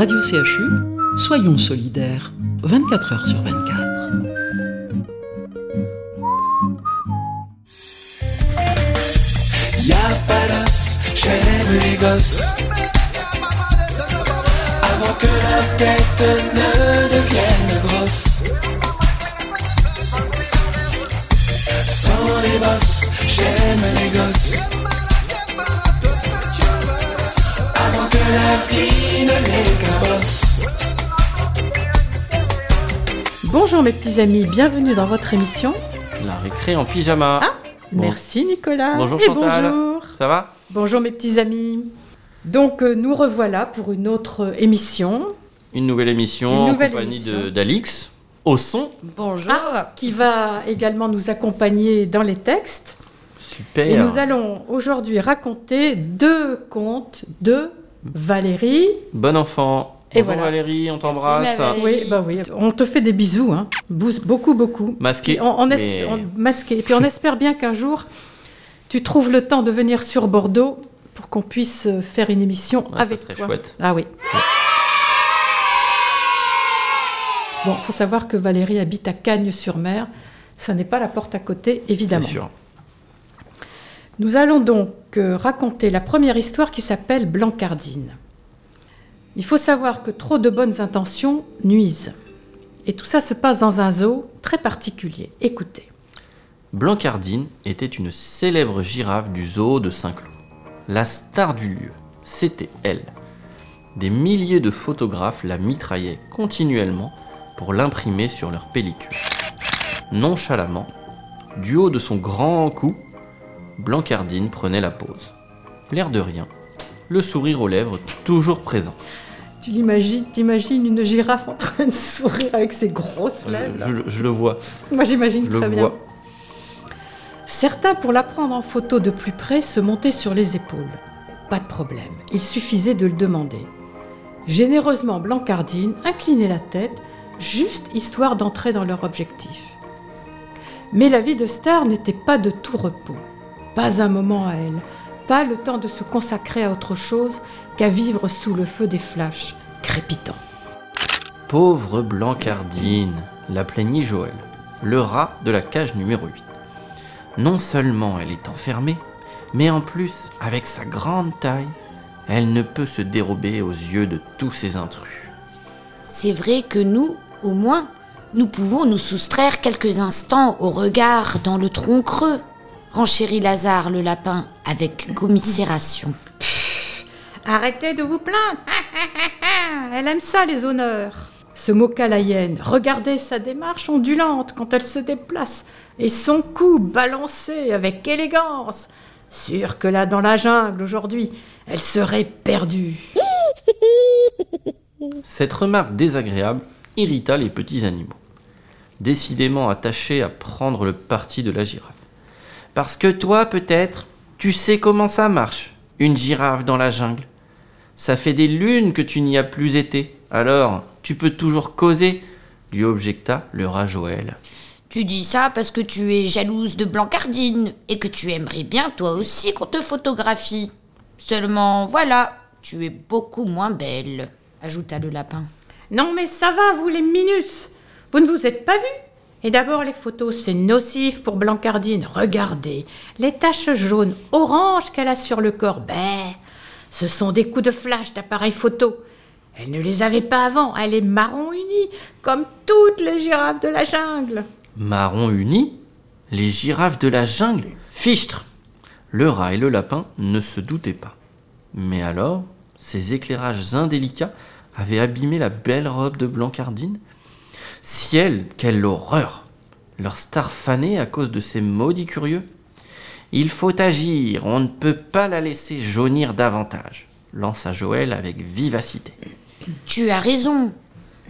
Radio CHU, soyons solidaires, 24 heures sur 24. Y'a pas d'os, j'aime les gosses. Avant que la tête ne devienne grosse. Sans les bosses, j'aime les gosses. La vie ne. Bonjour mes petits amis, bienvenue dans votre émission. La récré en pyjama. Ah, Bon. Merci Nicolas. Bonjour Et Chantal. bonjour. Ça va? Bonjour mes petits amis. Donc euh, nous revoilà pour une autre émission Une nouvelle émission Une nouvelle en compagnie d'Alix. Au son. Bonjour. qui va également nous accompagner dans les textes. Super. Et nous allons aujourd'hui raconter deux contes de Valérie. Bon enfant. Et Bonjour voilà. Valérie, on t'embrasse. Oui, bah oui, on te fait des bisous, hein. Beaucoup, beaucoup. Masqué. Et on, on mais- esp- on- masqué. Et puis on espère bien qu'un jour, tu trouves le temps de venir sur Bordeaux pour qu'on puisse euh, faire une émission Ouais, ça avec serait toi. chouette. Ah oui. Bon, faut savoir que Valérie habite à Cagnes-sur-Mer. Ça n'est pas la porte à côté, C'est évidemment. sûr. Nous allons donc euh, raconter la première histoire qui s'appelle Blancardine. Il faut savoir que trop de bonnes intentions nuisent. Et tout ça se passe dans un zoo très particulier. Écoutez. Blancardine était une célèbre girafe du zoo de Saint-Cloud. La star du lieu, c'était elle. Des milliers de photographes la mitraillaient continuellement pour l'imprimer sur leur pellicule. Nonchalamment, du haut de son grand cou, Blancardine prenait la pose. L'air de rien, le sourire aux lèvres toujours présent. Tu l'imagines, t'imagines une girafe en train de sourire avec ses grosses lèvres. là. je, le- je le vois, Moi j'imagine je le très bien. vois. Certains, pour la prendre en photo de plus près, se montaient sur les épaules. Pas de problème, il suffisait de le demander. Généreusement, Blancardine inclinait la tête, juste histoire d'entrer dans leur objectif. Mais la vie de star n'était pas de tout repos. Pas un moment à elle, pas le temps de se consacrer à autre chose qu'à vivre sous le feu des flashs crépitants. Pauvre Blancardine, la plaignit Joël, le rat de la cage numéro 8. Non seulement elle est enfermée, mais en plus, avec sa grande taille, elle ne peut se dérober aux yeux de tous ces intrus. C'est vrai que nous, au moins, nous pouvons nous soustraire quelques instants au regard dans le tronc creux. Renchérit Lazare le lapin avec commisération. Arrêtez de vous plaindre. Elle aime ça, les honneurs. Se moqua la hyène. Regardez sa démarche ondulante quand elle se déplace et son cou balancé avec élégance. Sûr que là, dans la jungle, aujourd'hui, elle serait perdue. Cette remarque désagréable irrita les petits animaux, décidément attachés à prendre le parti de la girafe. Parce que toi, peut-être, tu sais comment ça marche, une girafe dans la jungle. Ça fait des lunes que tu n'y as plus été, alors tu peux toujours causer, lui objecta le rat Joël. Tu dis ça parce que tu es jalouse de Blancardine et que tu aimerais bien toi aussi qu'on te photographie. Seulement voilà, tu es beaucoup moins belle, ajouta le lapin. Non, mais ça va, vous les minus. Vous ne vous êtes pas vus Et d'abord, les photos, c'est nocif pour Blancardine. Regardez, les taches jaunes, oranges qu'elle a sur le corps. Ben, ce sont des coups de flash d'appareil photo. Elle ne les avait pas avant. Elle est marron unie, comme toutes les girafes de la jungle. Marron uni Les girafes de la jungle Fichtre Le rat et le lapin ne se doutaient pas. Mais alors, ces éclairages indélicats avaient abîmé la belle robe de Blancardine Ciel, quelle horreur Leur star fanée à cause de ces maudits curieux Il faut agir, on ne peut pas la laisser jaunir davantage, lança Joël avec vivacité. Tu as raison.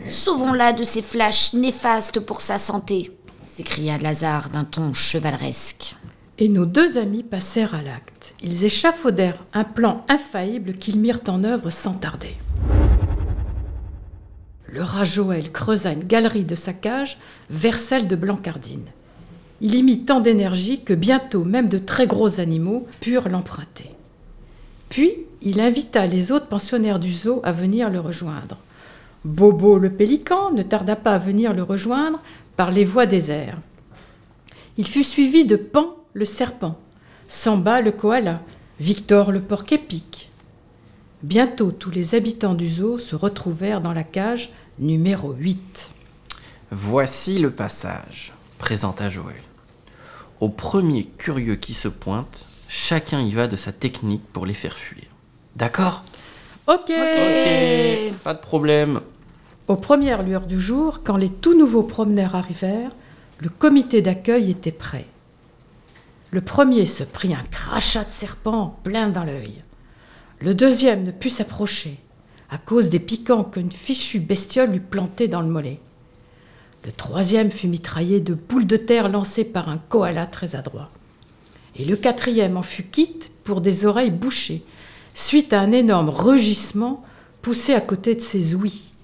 Sauvons-la de ces flashs néfastes pour sa santé, s'écria Lazare d'un ton chevaleresque. Et nos deux amis passèrent à l'acte. Ils échafaudèrent un plan infaillible qu'ils mirent en œuvre sans tarder. Le rat Joël creusa une galerie de sa cage vers celle de Blancardine. Il y mit tant d'énergie que bientôt même de très gros animaux purent l'emprunter. Puis, il invita les autres pensionnaires du zoo à venir le rejoindre. Bobo le pélican ne tarda pas à venir le rejoindre par les voies des airs. Il fut suivi de Pan le serpent, Samba le koala, Victor le porc-épic. Bientôt tous les habitants du zoo se retrouvèrent dans la cage numéro 8. Voici le passage, présenta Joël. Au premier curieux qui se pointe, chacun y va de sa technique pour les faire fuir. D'accord? Ok, Ok, pas de problème. Aux premières lueurs du jour, quand les tout nouveaux promeneurs arrivèrent, le comité d'accueil était prêt. Le premier se prit un crachat de serpent plein dans l'œil. Le deuxième ne put s'approcher, à cause des piquants qu'une fichue bestiole lui plantait dans le mollet. Le troisième fut mitraillé de boules de terre lancées par un koala très adroit. Et le quatrième en fut quitte pour des oreilles bouchées, suite à un énorme rugissement poussé à côté de ses ouïes.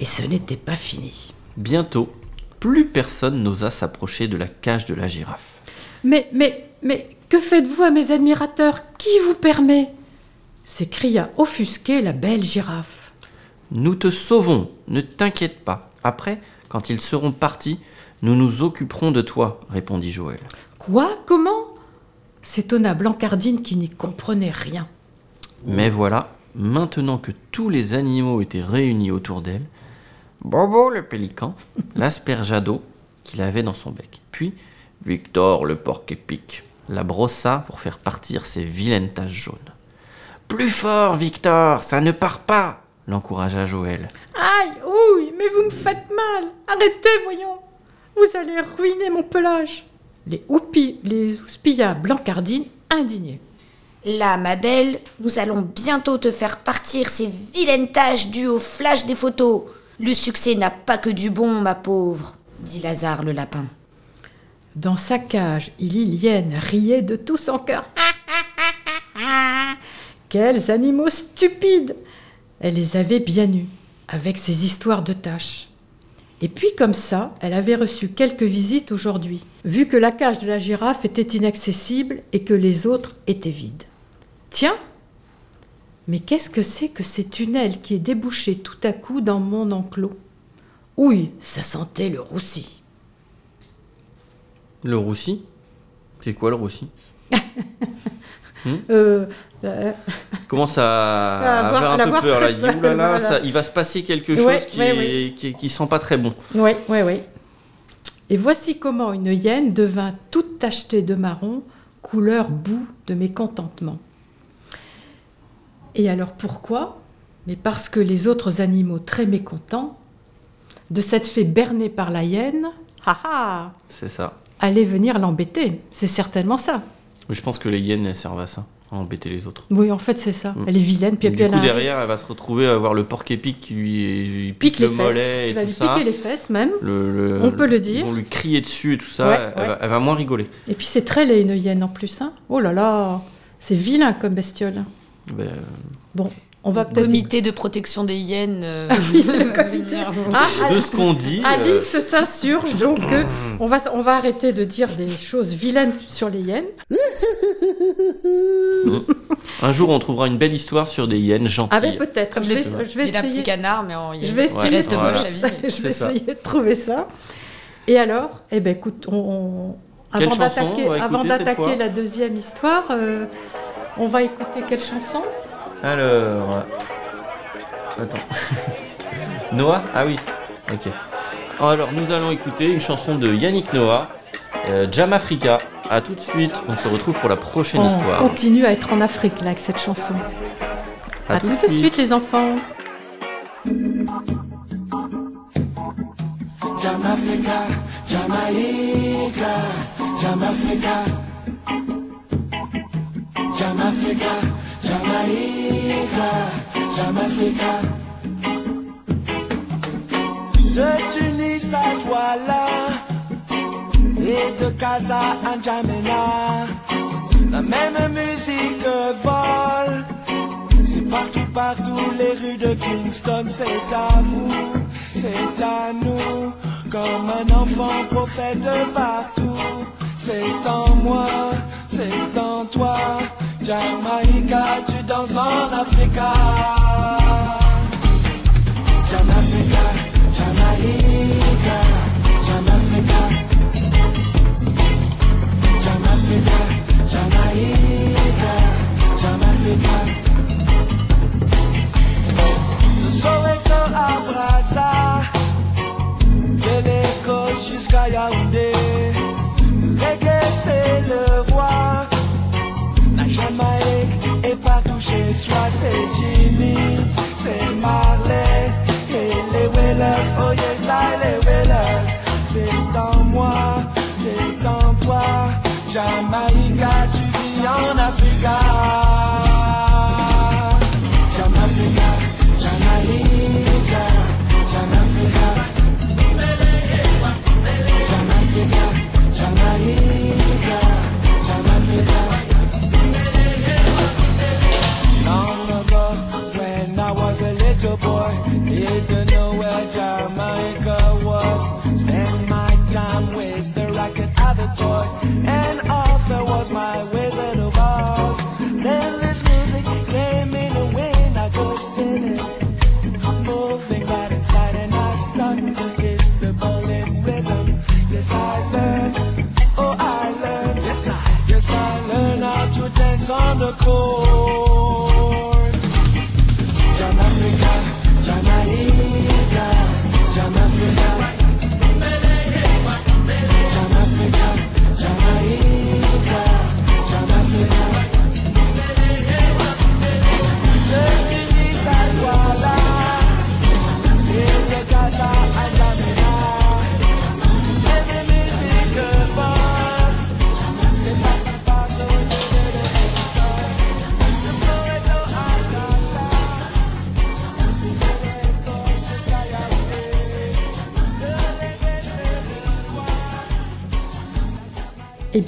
Et ce n'était pas fini. Bientôt, plus personne n'osa s'approcher de la cage de la girafe. Mais, mais, mais, que faites-vous à mes admirateurs? Qui vous permet? s'écria offusquée la belle girafe. Nous te sauvons, ne t'inquiète pas. Après, quand ils seront partis, nous nous occuperons de toi, répondit Joël. Quoi? Comment? s'étonna Blancardine qui n'y comprenait rien. Mais voilà, maintenant que tous les animaux étaient réunis autour d'elle, Bobo le pélican l'aspergea d'eau qu'il avait dans son bec. Puis Victor le porc-épic la brossa pour faire partir ses vilaines taches jaunes. Plus fort, Victor, ça ne part pas l'encouragea Joël. Aïe, ouille, mais vous me faites mal Arrêtez, voyons Vous allez ruiner mon pelage Les houppis, les houspilla Blancardine indignés. Là, ma belle, nous allons bientôt te faire partir ces vilaines taches dues au flash des photos. Le succès n'a pas que du bon, ma pauvre, dit Lazare le lapin. Dans sa cage, Lilienne riait de tout son cœur. Quels animaux stupides Elle les avait bien eus, avec ses histoires de tâches. Et puis comme ça, elle avait reçu quelques visites aujourd'hui, vu que la cage de la girafe était inaccessible et que les autres étaient vides. Tiens Mais qu'est-ce que c'est que ces tunnels qui est débouché tout à coup dans mon enclos? Ouille, ça sentait le roussi. Le roussi C'est quoi le roussi Euh, euh, Commence à À avoir- un peu peur là. Il dit, voilà. ça- il va se passer quelque chose Ouais, qui, ouais, est- ouais. qui, qui sent pas très bon. Oui, oui, oui. Et voici comment une hyène devint toute tachetée de marron, couleur boue de mécontentement. Et alors pourquoi? Mais parce que les autres animaux très mécontents, de cette fée bernée par la hyène, ha ha, C'est ça. Allaient venir l'embêter. C'est certainement ça. Je pense que les hyènes elles servent à ça, à embêter les autres. Oui, en fait, c'est ça. Mm. Elle est vilaine, puis, puis du elle coup, a derrière, elle va se retrouver à avoir le porc épic qui lui, lui pique pique, les le fesses. mollet Il et va tout lui ça. piquer les fesses même. Le- le- On peut le dire. On lui crier dessus et tout ça, Ouais, elle, ouais. Va, elle va moins rigoler. Et puis c'est très laid une hyène en plus. Hein. Oh là là, c'est vilain comme bestiole. Ben, euh, Bon, on va peut-être... Comité de protection des hyènes. euh, le comité. Ah, de ce qu'on dit, euh, Alix s'insurge donc que on va, on va arrêter de dire des choses vilaines sur les hyènes. un jour on trouvera une belle histoire sur des hyènes gentilles. Ah mais peut-être. Comme Je vais, je vais il a un petit essayer. canard, mais en hyène. Je vais essayer, reste de, voilà. je vais essayer de trouver ça. Et alors, eh ben écoute, on, on- avant d'attaquer, la deuxième histoire, euh, on va écouter quelle chanson? Alors. Attends. Noah? Ah oui. Ok. Alors, nous allons écouter une chanson de Yannick Noah, euh, Jam Africa. A tout de suite, on se retrouve pour la prochaine On histoire. continue à être en Afrique là avec cette chanson. À À tout de suite les enfants. Jamaica, Jamaica, Jamaica, Jamaica, De Tunis à Douala et de Casa à N'Djamena, la même musique vole. C'est partout, partout, les rues de Kingston, c'est à vous, c'est à nous, comme un enfant prophète partout, c'est en moi, c'est en toi. Jamaïca, tu danses en Africa. Jamaïca, tu vis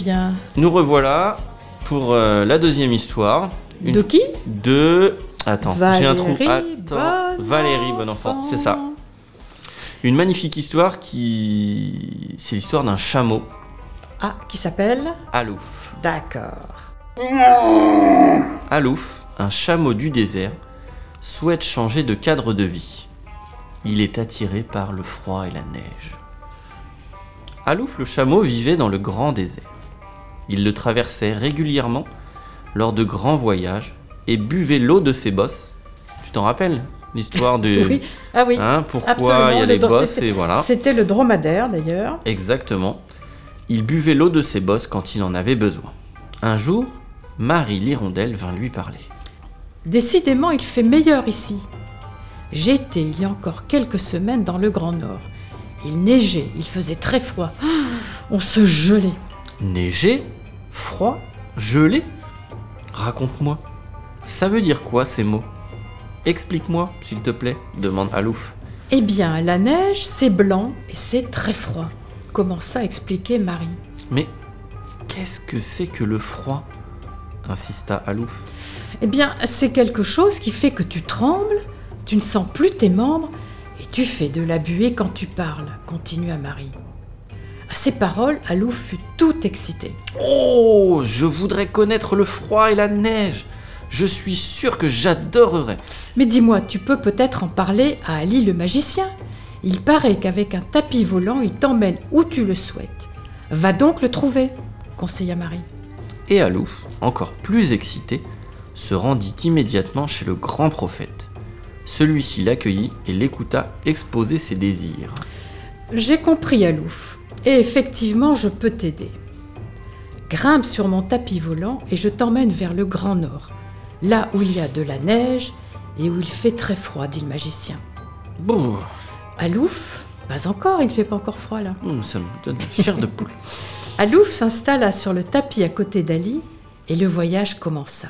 bien, Nous revoilà pour euh, la deuxième histoire. Une- de qui? De. Attends, j'ai un trou. Valérie Attends, Valérie Bonenfant, c'est ça. Une magnifique histoire qui. C'est l'histoire d'un chameau, Ah, qui s'appelle? Alouf. D'accord. Alouf, un chameau du désert, souhaite changer de cadre de vie. Il est attiré par le froid et la neige. Alouf le chameau vivait dans le grand désert. Il le traversait régulièrement lors de grands voyages et buvait l'eau de ses bosses. Tu t'en rappelles l'histoire du Oui. Ah oui. hein, pourquoi il y a le les bosses c'était- et voilà. C'était le dromadaire d'ailleurs. Exactement. Il buvait l'eau de ses bosses quand il en avait besoin. Un jour, Marie l'hirondelle vint lui parler. Décidément, il fait meilleur ici. J'étais il y a encore quelques semaines dans le Grand Nord. Il neigeait, il faisait très froid. Ah, On se gelait. Neiger Froid Gelé Raconte-moi. Ça veut dire quoi ces mots? Explique-moi, s'il te plaît, demande Alouf. Eh bien, la neige, c'est blanc et c'est très froid. Commença à expliquer Marie? Mais qu'est-ce que c'est que le froid? insista Alouf. Eh bien, c'est quelque chose qui fait que tu trembles, tu ne sens plus tes membres et tu fais de la buée quand tu parles, continua Marie. À ces paroles, Alouf fut tout excité. Oh, je voudrais connaître le froid et la neige. Je suis sûr que j'adorerais. Mais dis-moi, tu peux peut-être en parler à Ali le magicien? Il paraît qu'avec un tapis volant, il t'emmène où tu le souhaites. Va donc le trouver, conseilla Marie. Et Alouf, encore plus excité, se rendit immédiatement chez le grand prophète. Celui-ci l'accueillit et l'écouta exposer ses désirs. J'ai compris, Alouf. Et effectivement, je peux t'aider. Grimpe sur mon tapis volant et je t'emmène vers le Grand Nord, là où il y a de la neige et où il fait très froid, dit le magicien. Bon, Alouf Pas encore, il ne fait pas encore froid là. hum, ça me donne chair de poule. Alouf s'installa sur le tapis à côté d'Ali et le voyage commença.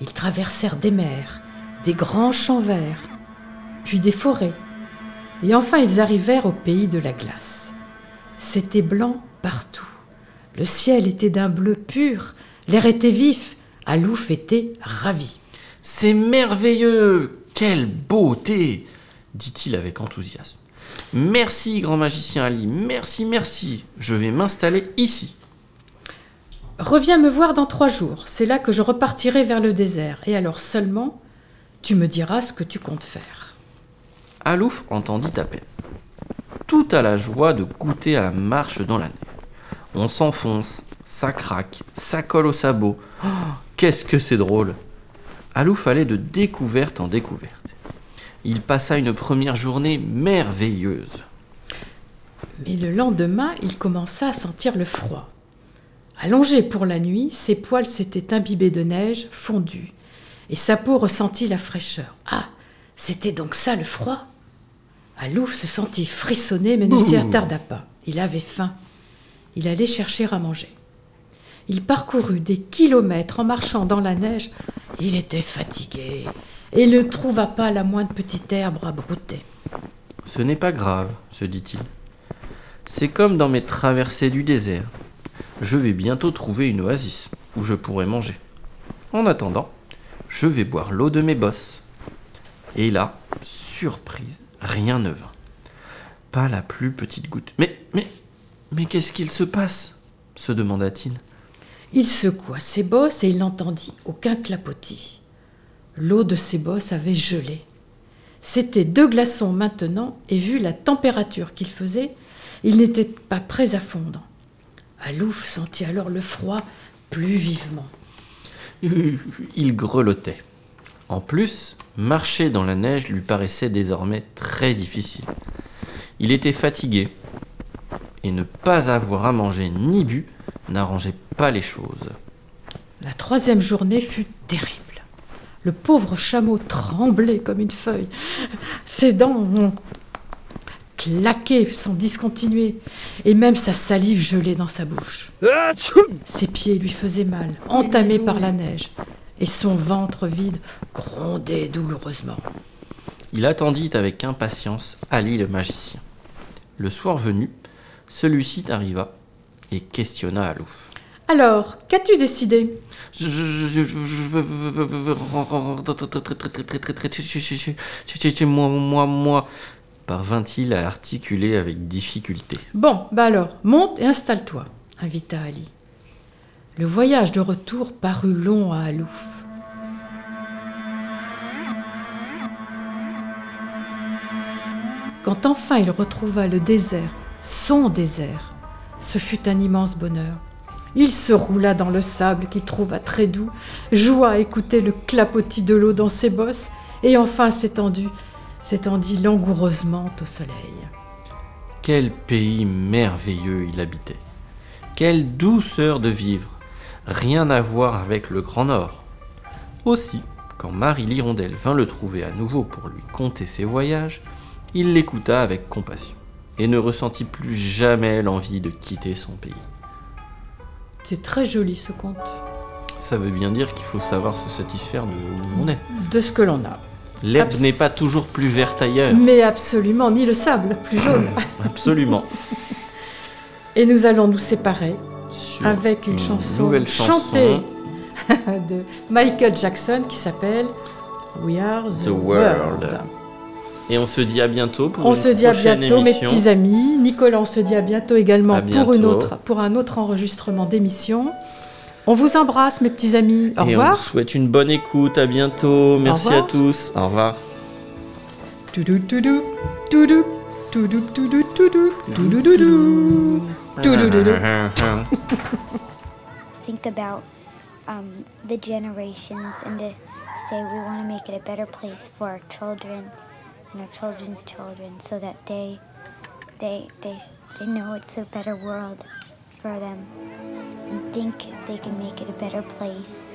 Ils traversèrent des mers, des grands champs verts, puis des forêts, et enfin ils arrivèrent au pays de la glace. C'était blanc partout. Le ciel était d'un bleu pur, l'air était vif, Alouf était ravi. C'est merveilleux Quelle beauté dit-il avec enthousiasme. Merci, grand magicien Ali, merci, merci. Je vais m'installer ici. Reviens me voir dans trois jours. C'est là que je repartirai vers le désert. Et alors seulement, tu me diras ce que tu comptes faire. Alouf entendit à peine. Tout à la joie de goûter à la marche dans la neige. On s'enfonce, ça craque, ça colle au sabot. Oh, Qu'est-ce que c'est drôle Alouf allait de découverte en découverte. Il passa une première journée merveilleuse. Mais le lendemain, il commença à sentir le froid. Allongé pour la nuit, ses poils s'étaient imbibés de neige fondue, et sa peau ressentit la fraîcheur. Ah, c'était donc ça le froid? Alouf se sentit frissonner, mais ne s'y attarda pas. Il avait faim. Il allait chercher à manger. Il parcourut des kilomètres en marchant dans la neige. Il était fatigué et ne trouva pas la moindre petite herbe à brouter. Ce n'est pas grave, se dit-il. C'est comme dans mes traversées du désert. Je vais bientôt trouver une oasis où je pourrai manger. En attendant, je vais boire l'eau de mes bosses. Et là, surprise, rien ne vint. Pas la plus petite goutte. Mais, mais, mais qu'est-ce qu'il se passe se demanda-t-il. Il secoua ses bosses et il n'entendit aucun clapotis. L'eau de ses bosses avait gelé. C'étaient deux glaçons maintenant, et vu la température qu'il faisait, ils n'étaient pas prêts à fondre. Alouf sentit alors le froid plus vivement. Il grelottait. En plus, marcher dans la neige lui paraissait désormais très difficile. Il était fatigué, et ne pas avoir à manger ni bu n'arrangeait pas les choses. La troisième journée fut terrible. Le pauvre chameau tremblait comme une feuille. Ses dents ont claqué sans discontinuer, et même sa salive gelait dans sa bouche. Ses pieds lui faisaient mal, entamés par la neige, et son ventre vide grondait douloureusement. Il attendit avec impatience Ali le magicien. Le soir venu, celui-ci arriva et questionna Alouf. Alors, qu'as-tu décidé Je, je, je, je, je veux- chez moi moi moi parvint-il à articuler avec difficulté. Bon, bah alors, monte et installe-toi, invita Ali. Le voyage de retour parut long à Alouf. Quand enfin il retrouva le désert, son désert, ce fut un immense bonheur. Il se roula dans le sable qu'il trouva très doux, joua à écouter le clapotis de l'eau dans ses bosses, et enfin s'étendit, s'étendit langoureusement au soleil. Quel pays merveilleux il habitait. Quelle douceur de vivre. Rien à voir avec le Grand Nord. Aussi, quand Marie l'Hirondelle vint le trouver à nouveau pour lui conter ses voyages, il l'écouta avec compassion et ne ressentit plus jamais l'envie de quitter son pays. C'est très joli ce conte, Ça veut bien dire qu'il faut savoir se satisfaire de où on est. de ce que l'on a. L'herbe Abs- n'est pas toujours plus verte ailleurs. Mais absolument, ni le sable, plus jaune. Absolument. Et nous allons nous séparer Sur avec une chanson nouvelle chantée chanson. de Michael Jackson qui s'appelle We Are the, The World. World. Et on se dit à bientôt pour On une se dit à prochaine bientôt, mes émission. petits amis. Nicolas, on se dit à bientôt également À Pour, une bientôt. autre, pour un autre enregistrement d'émission. On vous embrasse, mes petits amis. Au Et on revoir. vous souhaite une bonne écoute. À bientôt. Merci à tous. Au revoir. Toudou, toudou, toudou, toudou, toudou, toudou, toudou, toudou. Think about um, the generations and to say we want to make it a better place for our children and our children's children so that they they they they know it's a better world for them and think they can make it a better place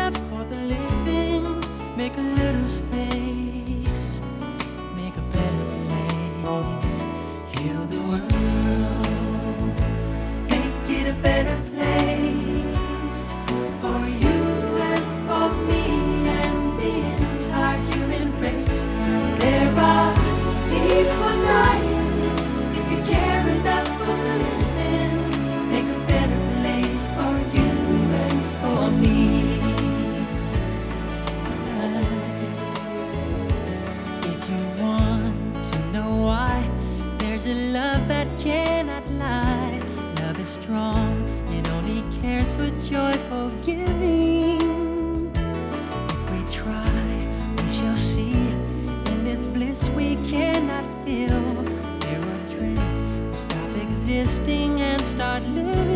Make a little space, strong and only cares for joyful giving. If we try, we shall see in this bliss we cannot feel. There are dreams, stop existing and start living.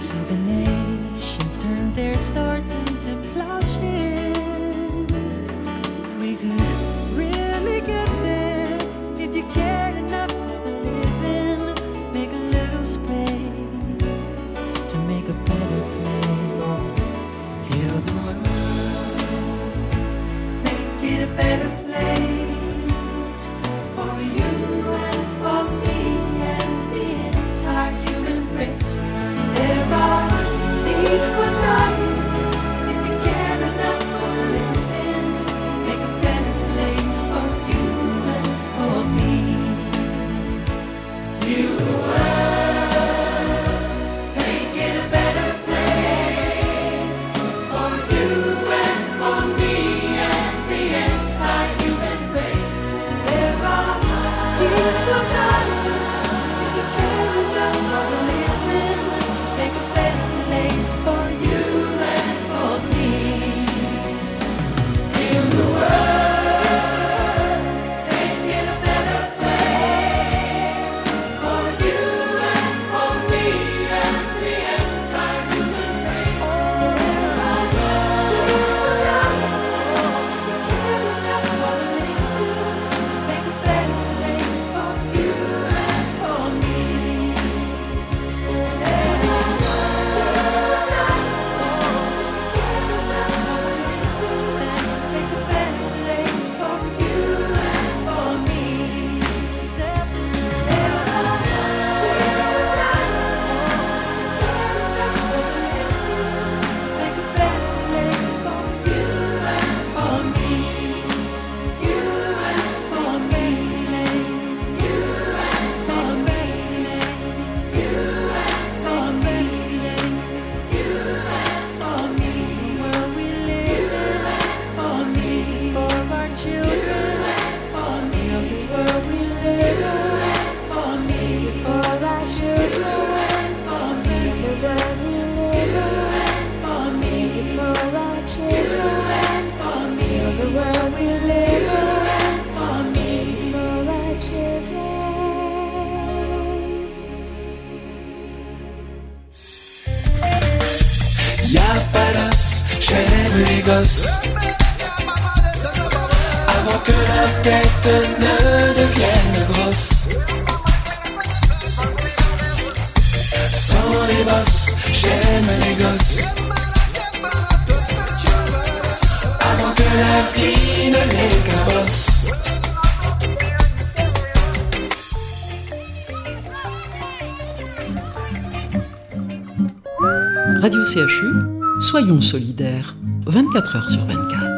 So the nations turned their swords Avant que la tête ne devienne grosse. Sans les bosses, j'aime les gosses. Avant que la vie ne les cabosse Radio CHU, soyons solidaires. 24 heures sur 24.